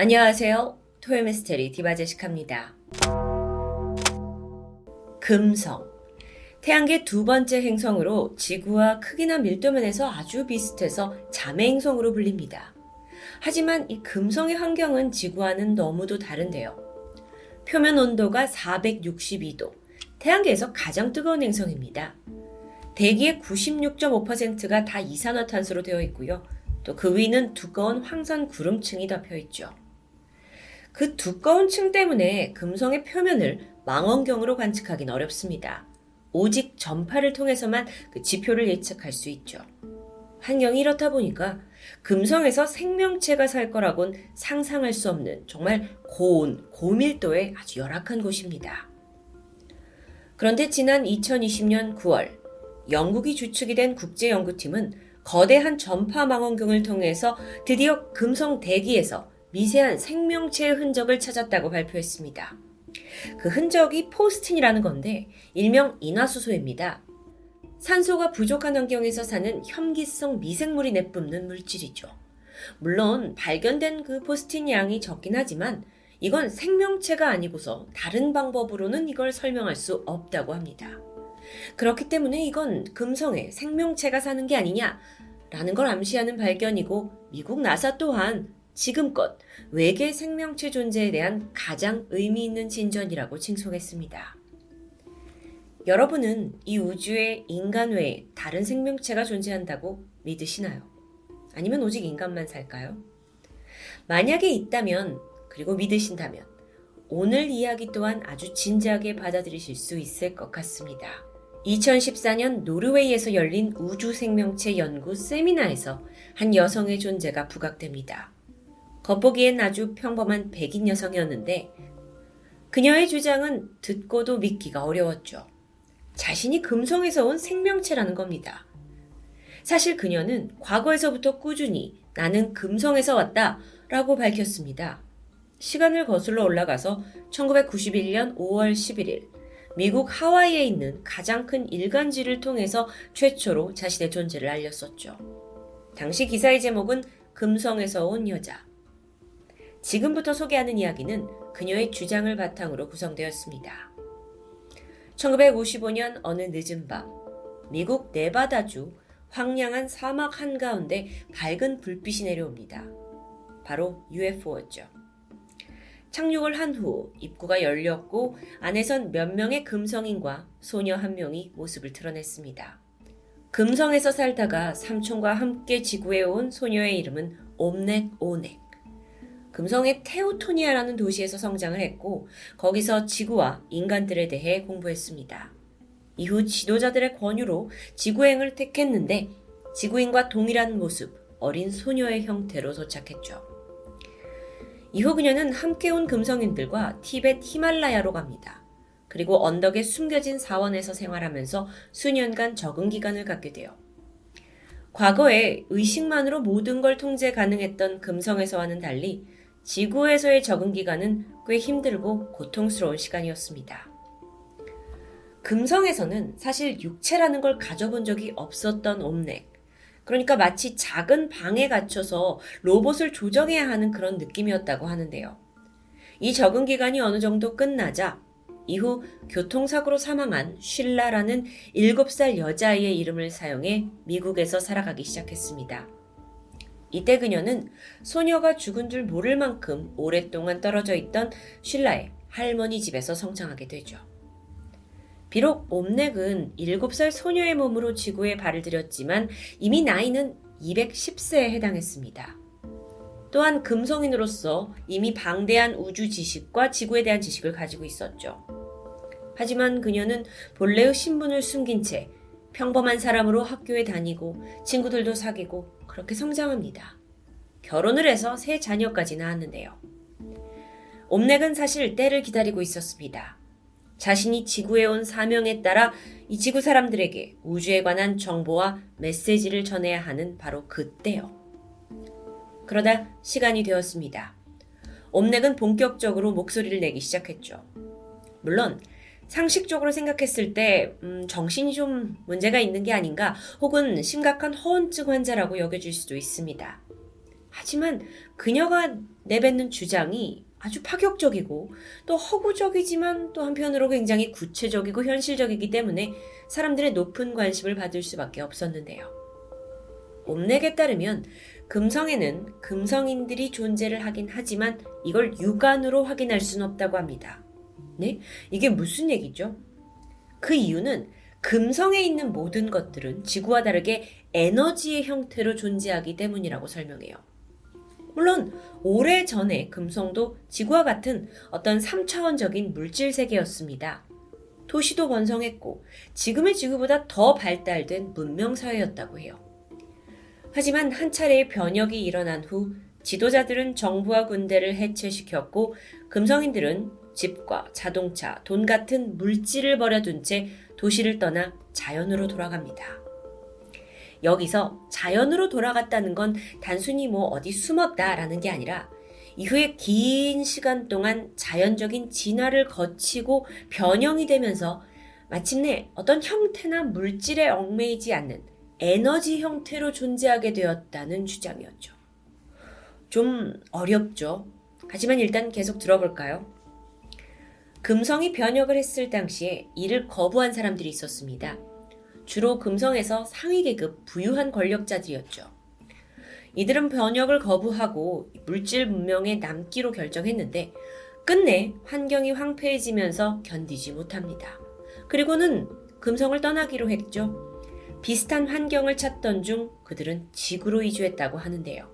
안녕하세요. 토요미스테리 디바제식합니다. 금성. 태양계 두 번째 행성으로 지구와 크기나 밀도 면에서 아주 비슷해서 자매 행성으로 불립니다. 하지만 이 금성의 환경은 지구와는 너무도 다른데요. 표면 온도가 462도, 태양계에서 가장 뜨거운 행성입니다. 대기의 96.5%가 다 이산화탄소로 되어 있고요. 또 그 위는 두꺼운 황산 구름층이 덮여 있죠. 그 두꺼운 층 때문에 금성의 표면을 망원경으로 관측하기는 어렵습니다. 오직 전파를 통해서만 그 지표를 예측할 수 있죠. 환경이 이렇다 보니까 금성에서 생명체가 살 거라곤 상상할 수 없는 정말 고온, 고밀도의 아주 열악한 곳입니다. 그런데 지난 2020년 9월 영국이 주축이 된 국제연구팀은 거대한 전파 망원경을 통해서 드디어 금성 대기에서 미세한 생명체의 흔적을 찾았다고 발표했습니다. 그 흔적이 포스틴이라는 건데 일명 인화수소입니다. 산소가 부족한 환경에서 사는 혐기성 미생물이 내뿜는 물질이죠. 물론 발견된 그 포스틴 양이 적긴 하지만 이건 생명체가 아니고서 다른 방법으로는 이걸 설명할 수 없다고 합니다. 그렇기 때문에 이건 금성에 생명체가 사는 게 아니냐라는 걸 암시하는 발견이고 미국 나사 또한 지금껏 외계 생명체 존재에 대한 가장 의미 있는 진전이라고 칭송했습니다. 여러분은 이 우주에 인간 외에 다른 생명체가 존재한다고 믿으시나요? 아니면 오직 인간만 살까요? 만약에 있다면, 그리고 믿으신다면, 오늘 이야기 또한 아주 진지하게 받아들이실 수 있을 것 같습니다. 2014년 노르웨이에서 열린 우주 생명체 연구 세미나에서 한 여성의 존재가 부각됩니다. 겉보기엔 아주 평범한 백인 여성이었는데 그녀의 주장은 듣고도 믿기가 어려웠죠. 자신이 금성에서 온 생명체라는 겁니다. 사실 그녀는 과거에서부터 꾸준히 나는 금성에서 왔다 라고 밝혔습니다. 시간을 거슬러 올라가서 1991년 5월 11일 미국 하와이에 있는 가장 큰 일간지를 통해서 최초로 자신의 존재를 알렸었죠. 당시 기사의 제목은 금성에서 온 여자. 지금부터 소개하는 이야기는 그녀의 주장을 바탕으로 구성되었습니다. 1955년 어느 늦은 밤, 미국 네바다주 황량한 사막 한가운데 밝은 불빛이 내려옵니다. 바로 UFO였죠. 착륙을 한 후 입구가 열렸고 안에선 몇 명의 금성인과 소녀 한 명이 모습을 드러냈습니다. 금성에서 살다가 삼촌과 함께 지구에 온 소녀의 이름은 옴넥 오넥. 금성의 테오토니아라는 도시에서 성장을 했고 거기서 지구와 인간들에 대해 공부했습니다. 이후 지도자들의 권유로 지구행을 택했는데 지구인과 동일한 모습, 어린 소녀의 형태로 도착했죠. 이후 그녀는 함께 온 금성인들과 티벳 히말라야로 갑니다. 그리고 언덕에 숨겨진 사원에서 생활하면서 수년간 적응 기간을 갖게 돼요. 과거에 의식만으로 모든 걸 통제 가능했던 금성에서와는 달리 지구에서의 적응 기간은 꽤 힘들고 고통스러운 시간이었습니다. 금성에서는 사실 육체라는 걸 가져본 적이 없었던 옴넥. 그러니까 마치 작은 방에 갇혀서 로봇을 조정해야 하는 그런 느낌이었다고 하는데요. 이 적응 기간이 어느 정도 끝나자 이후 교통사고로 사망한 쉴라라는 7살 여자아이의 이름을 사용해 미국에서 살아가기 시작했습니다. 이때 그녀는 소녀가 죽은 줄 모를 만큼 오랫동안 떨어져 있던 쉴라의 할머니 집에서 성장하게 되죠. 비록 옴넥은 7살 소녀의 몸으로 지구에 발을 들였지만 이미 나이는 210세에 해당했습니다. 또한 금성인으로서 이미 방대한 우주 지식과 지구에 대한 지식을 가지고 있었죠. 하지만 그녀는 본래의 신분을 숨긴 채 평범한 사람으로 학교에 다니고 친구들도 사귀고 그렇게 성장합니다. 결혼을 해서 세 자녀까지 낳았는데요. 옴넥은 사실 때를 기다리고 있었습니다. 자신이 지구에 온 사명에 따라 이 지구 사람들에게 우주에 관한 정보와 메시지를 전해야 하는 바로 그때요. 그러다 시간이 되었습니다. 옴넥은 본격적으로 목소리를 내기 시작했죠. 물론 상식적으로 생각했을 때 음, 정신이 좀 문제가 있는 게 아닌가 혹은 심각한 허언증 환자라고 여겨질 수도 있습니다. 하지만 그녀가 내뱉는 주장이 아주 파격적이고 또 허구적이지만 또 한편으로 굉장히 구체적이고 현실적이기 때문에 사람들의 높은 관심을 받을 수밖에 없었는데요. 옴넥에 따르면 금성에는 금성인들이 존재를 하긴 하지만 이걸 육안으로 확인할 수는 없다고 합니다. 네? 이게 무슨 얘기죠? 그 이유는 금성에 있는 모든 것들은 지구와 다르게 에너지의 형태로 존재하기 때문이라고 설명해요. 물론 오래 전에 금성도 지구와 같은 어떤 3차원적인 물질 세계였습니다. 도시도 번성했고 지금의 지구보다 더 발달된 문명 사회였다고 해요. 하지만 한 차례의 변혁이 일어난 후 지도자들은 정부와 군대를 해체시켰고 금성인들은 집과 자동차, 돈 같은 물질을 버려둔 채 도시를 떠나 자연으로 돌아갑니다. 여기서 자연으로 돌아갔다는 건 단순히 뭐 어디 숨었다라는 게 아니라 이후에 긴 시간 동안 자연적인 진화를 거치고 변형이 되면서 마침내 어떤 형태나 물질에 얽매이지 않는 에너지 형태로 존재하게 되었다는 주장이었죠. 좀 어렵죠. 하지만 일단 계속 들어볼까요? 금성이 변혁을 했을 당시에 이를 거부한 사람들이 있었습니다. 주로 금성에서 상위 계급 부유한 권력자들이었죠. 이들은 변혁을 거부하고 물질 문명에 남기로 결정했는데 끝내 환경이 황폐해지면서 견디지 못합니다. 그리고는 금성을 떠나기로 했죠. 비슷한 환경을 찾던 중 그들은 지구로 이주했다고 하는데요.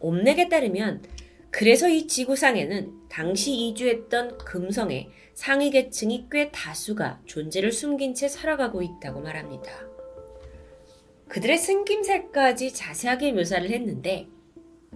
옴넥에 따르면 그래서 이 지구상에는 당시 이주했던 금성의 상위 계층이 꽤 다수가 존재를 숨긴 채 살아가고 있다고 말합니다. 그들의 생김새까지 자세하게 묘사를 했는데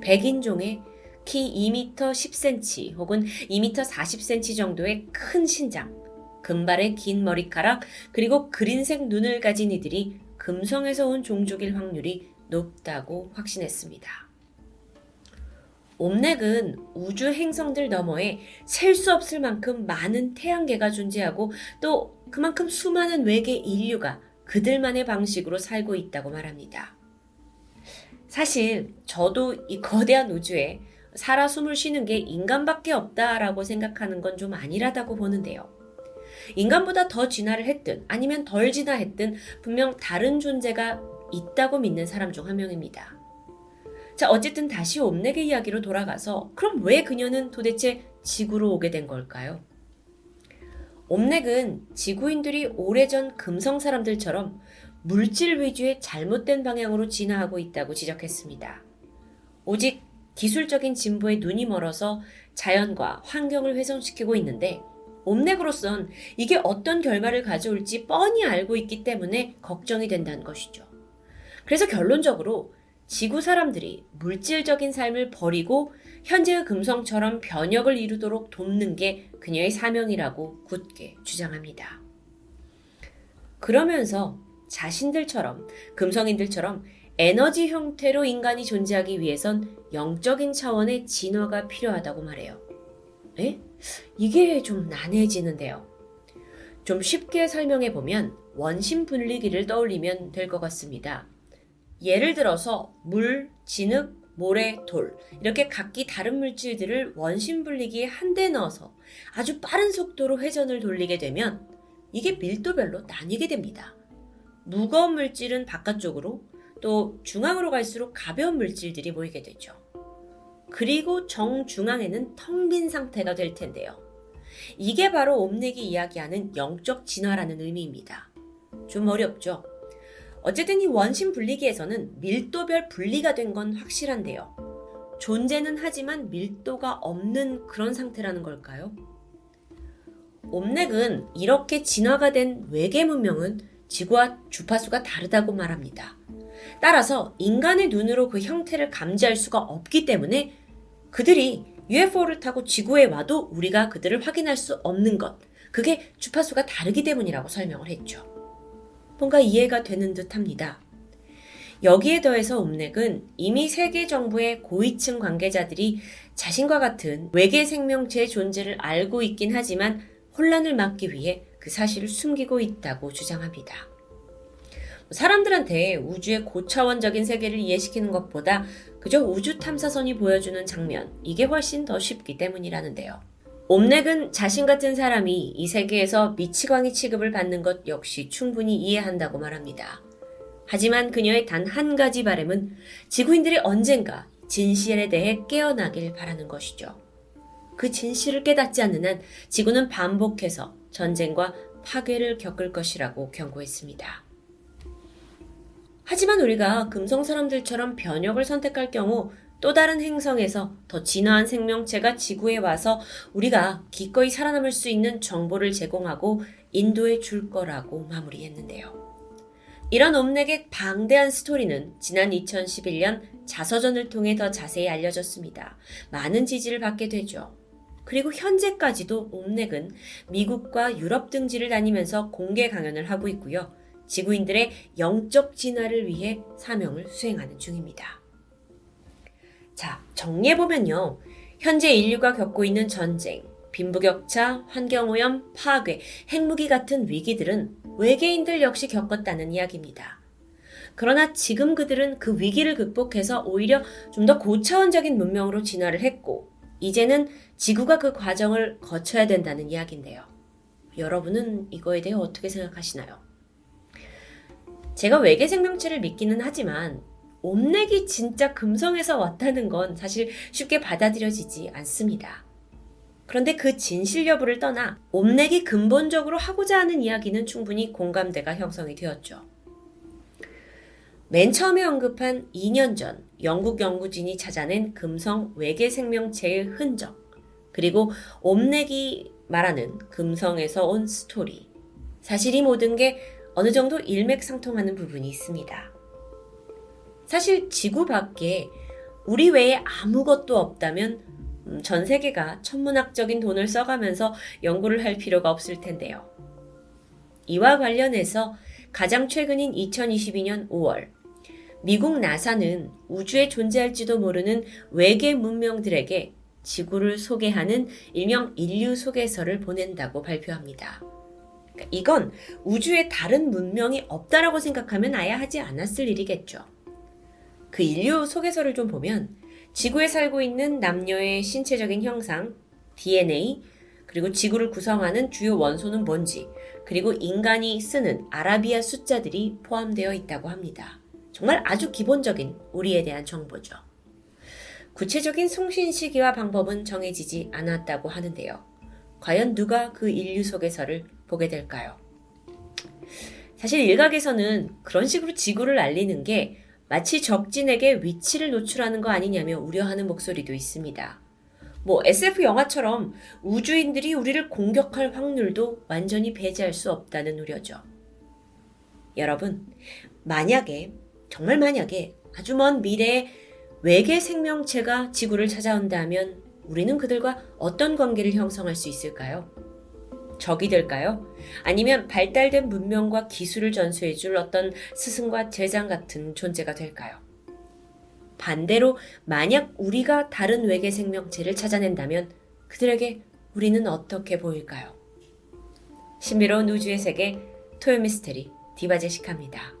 백인종의 키 2m 10cm 혹은 2m 40cm 정도의 큰 신장, 금발의 긴 머리카락, 그리고 그린색 눈을 가진 이들이 금성에서 온 종족일 확률이 높다고 확신했습니다. 옴넥은 우주 행성들 너머에 셀 수 없을 만큼 많은 태양계가 존재하고 또 그만큼 수많은 외계 인류가 그들만의 방식으로 살고 있다고 말합니다. 사실 저도 이 거대한 우주에 살아 숨을 쉬는 게 인간밖에 없다라고 생각하는 건 좀 아니라다고 보는데요. 인간보다 더 진화를 했든 아니면 덜 진화했든 분명 다른 존재가 있다고 믿는 사람 중 한 명입니다. 자, 어쨌든 다시 옴넥의 이야기로 돌아가서 그럼 왜 그녀는 도대체 지구로 오게 된 걸까요? 옴넥은 지구인들이 오래전 금성 사람들처럼 물질 위주의 잘못된 방향으로 진화하고 있다고 지적했습니다. 오직 기술적인 진보에 눈이 멀어서 자연과 환경을 훼손시키고 있는데 옴넥으로선 이게 어떤 결과를 가져올지 뻔히 알고 있기 때문에 걱정이 된다는 것이죠. 그래서 결론적으로 지구 사람들이 물질적인 삶을 버리고 현재의 금성처럼 변혁을 이루도록 돕는 게 그녀의 사명이라고 굳게 주장합니다. 그러면서 자신들처럼 금성인들처럼 에너지 형태로 인간이 존재하기 위해선 영적인 차원의 진화가 필요하다고 말해요. 에? 이게 좀 난해지는데요. 좀 쉽게 설명해 보면 원심 분리기를 떠올리면 될 것 같습니다. 예를 들어서 물, 진흙, 모래, 돌 이렇게 각기 다른 물질들을 원심 분리기에 한대 넣어서 아주 빠른 속도로 회전을 돌리게 되면 이게 밀도별로 나뉘게 됩니다. 무거운 물질은 바깥쪽으로 또 중앙으로 갈수록 가벼운 물질들이 모이게 되죠. 그리고 정중앙에는 텅 빈 상태가 될 텐데요. 이게 바로 옴닉이 이야기하는 영적 진화라는 의미입니다. 좀 어렵죠? 어쨌든 이 원심 분리기에서는 밀도별 분리가 된 건 확실한데요. 존재는 하지만 밀도가 없는 그런 상태라는 걸까요? 옴넥은 이렇게 진화가 된 외계 문명은 지구와 주파수가 다르다고 말합니다. 따라서 인간의 눈으로 그 형태를 감지할 수가 없기 때문에 그들이 UFO를 타고 지구에 와도 우리가 그들을 확인할 수 없는 것. 그게 주파수가 다르기 때문이라고 설명을 했죠. 뭔가 이해가 되는 듯 합니다. 여기에 더해서 옴넥은 이미 세계 정부의 고위층 관계자들이 자신과 같은 외계 생명체의 존재를 알고 있긴 하지만 혼란을 막기 위해 그 사실을 숨기고 있다고 주장합니다. 사람들한테 우주의 고차원적인 세계를 이해시키는 것보다 그저 우주 탐사선이 보여주는 장면, 이게 훨씬 더 쉽기 때문이라는데요. 옴렉은 자신 같은 사람이 이 세계에서 미치광이 취급을 받는 것 역시 충분히 이해한다고 말합니다. 하지만 그녀의 단 한 가지 바램은 지구인들이 언젠가 진실에 대해 깨어나길 바라는 것이죠. 그 진실을 깨닫지 않는 한 지구는 반복해서 전쟁과 파괴를 겪을 것이라고 경고했습니다. 하지만 우리가 금성 사람들처럼 변혁을 선택할 경우 또 다른 행성에서 더 진화한 생명체가 지구에 와서 우리가 기꺼이 살아남을 수 있는 정보를 제공하고 인도해 줄 거라고 마무리했는데요. 이런 옴렉의 방대한 스토리는 지난 2011년 자서전을 통해 더 자세히 알려졌습니다. 많은 지지를 받게 되죠. 그리고 현재까지도 옴렉은 미국과 유럽 등지를 다니면서 공개 강연을 하고 있고요. 지구인들의 영적 진화를 위해 사명을 수행하는 중입니다. 자, 정리해보면요. 현재 인류가 겪고 있는 전쟁, 빈부격차, 환경오염, 파괴, 핵무기 같은 위기들은 외계인들 역시 겪었다는 이야기입니다. 그러나 지금 그들은 그 위기를 극복해서 오히려 좀 더 고차원적인 문명으로 진화를 했고, 이제는 지구가 그 과정을 거쳐야 된다는 이야기인데요. 여러분은 이거에 대해 어떻게 생각하시나요? 제가 외계 생명체를 믿기는 하지만 옴렉이 진짜 금성에서 왔다는 건 사실 쉽게 받아들여지지 않습니다. 그런데 그 진실 여부를 떠나 옴렉이 근본적으로 하고자 하는 이야기는 충분히 공감대가 형성이 되었죠. 맨 처음에 언급한 2년 전 영국 연구진이 찾아낸 금성 외계 생명체의 흔적, 그리고 옴렉이 말하는 금성에서 온 스토리. 사실 이 모든 게 어느 정도 일맥상통하는 부분이 있습니다. 사실 지구 밖에 우리 외에 아무것도 없다면 음, 전 세계가 천문학적인 돈을 써가면서 연구를 할 필요가 없을 텐데요. 이와 관련해서 가장 최근인 2022년 5월, 미국 나사는 우주에 존재할지도 모르는 외계 문명들에게 지구를 소개하는 일명 인류 소개서를 보낸다고 발표합니다. 그러니까 이건 우주에 다른 문명이 없다라고 생각하면 아예 하지 않았을 일이겠죠. 그 인류 소개서를 좀 보면 지구에 살고 있는 남녀의 신체적인 형상, DNA, 그리고 지구를 구성하는 주요 원소는 뭔지, 그리고 인간이 쓰는 아라비아 숫자들이 포함되어 있다고 합니다. 정말 아주 기본적인 우리에 대한 정보죠. 구체적인 송신 시기와 방법은 정해지지 않았다고 하는데요. 과연 누가 그 인류 소개서를 보게 될까요? 사실 일각에서는 그런 식으로 지구를 알리는 게 마치 적진에게 위치를 노출하는 거 아니냐며 우려하는 목소리도 있습니다. 뭐 SF 영화처럼 우주인들이 우리를 공격할 확률도 완전히 배제할 수 없다는 우려죠. 여러분, 만약에, 정말 만약에 아주 먼 미래에 외계 생명체가 지구를 찾아온다면 우리는 그들과 어떤 관계를 형성할 수 있을까요? 적이 될까요? 아니면 발달된 문명과 기술을 전수해 줄 어떤 스승과 제장 같은 존재가 될까요? 반대로 만약 우리가 다른 외계 생명체를 찾아낸다면 그들에게 우리는 어떻게 보일까요? 신비로운 우주의 세계 토요미스테리 디바제식합니다.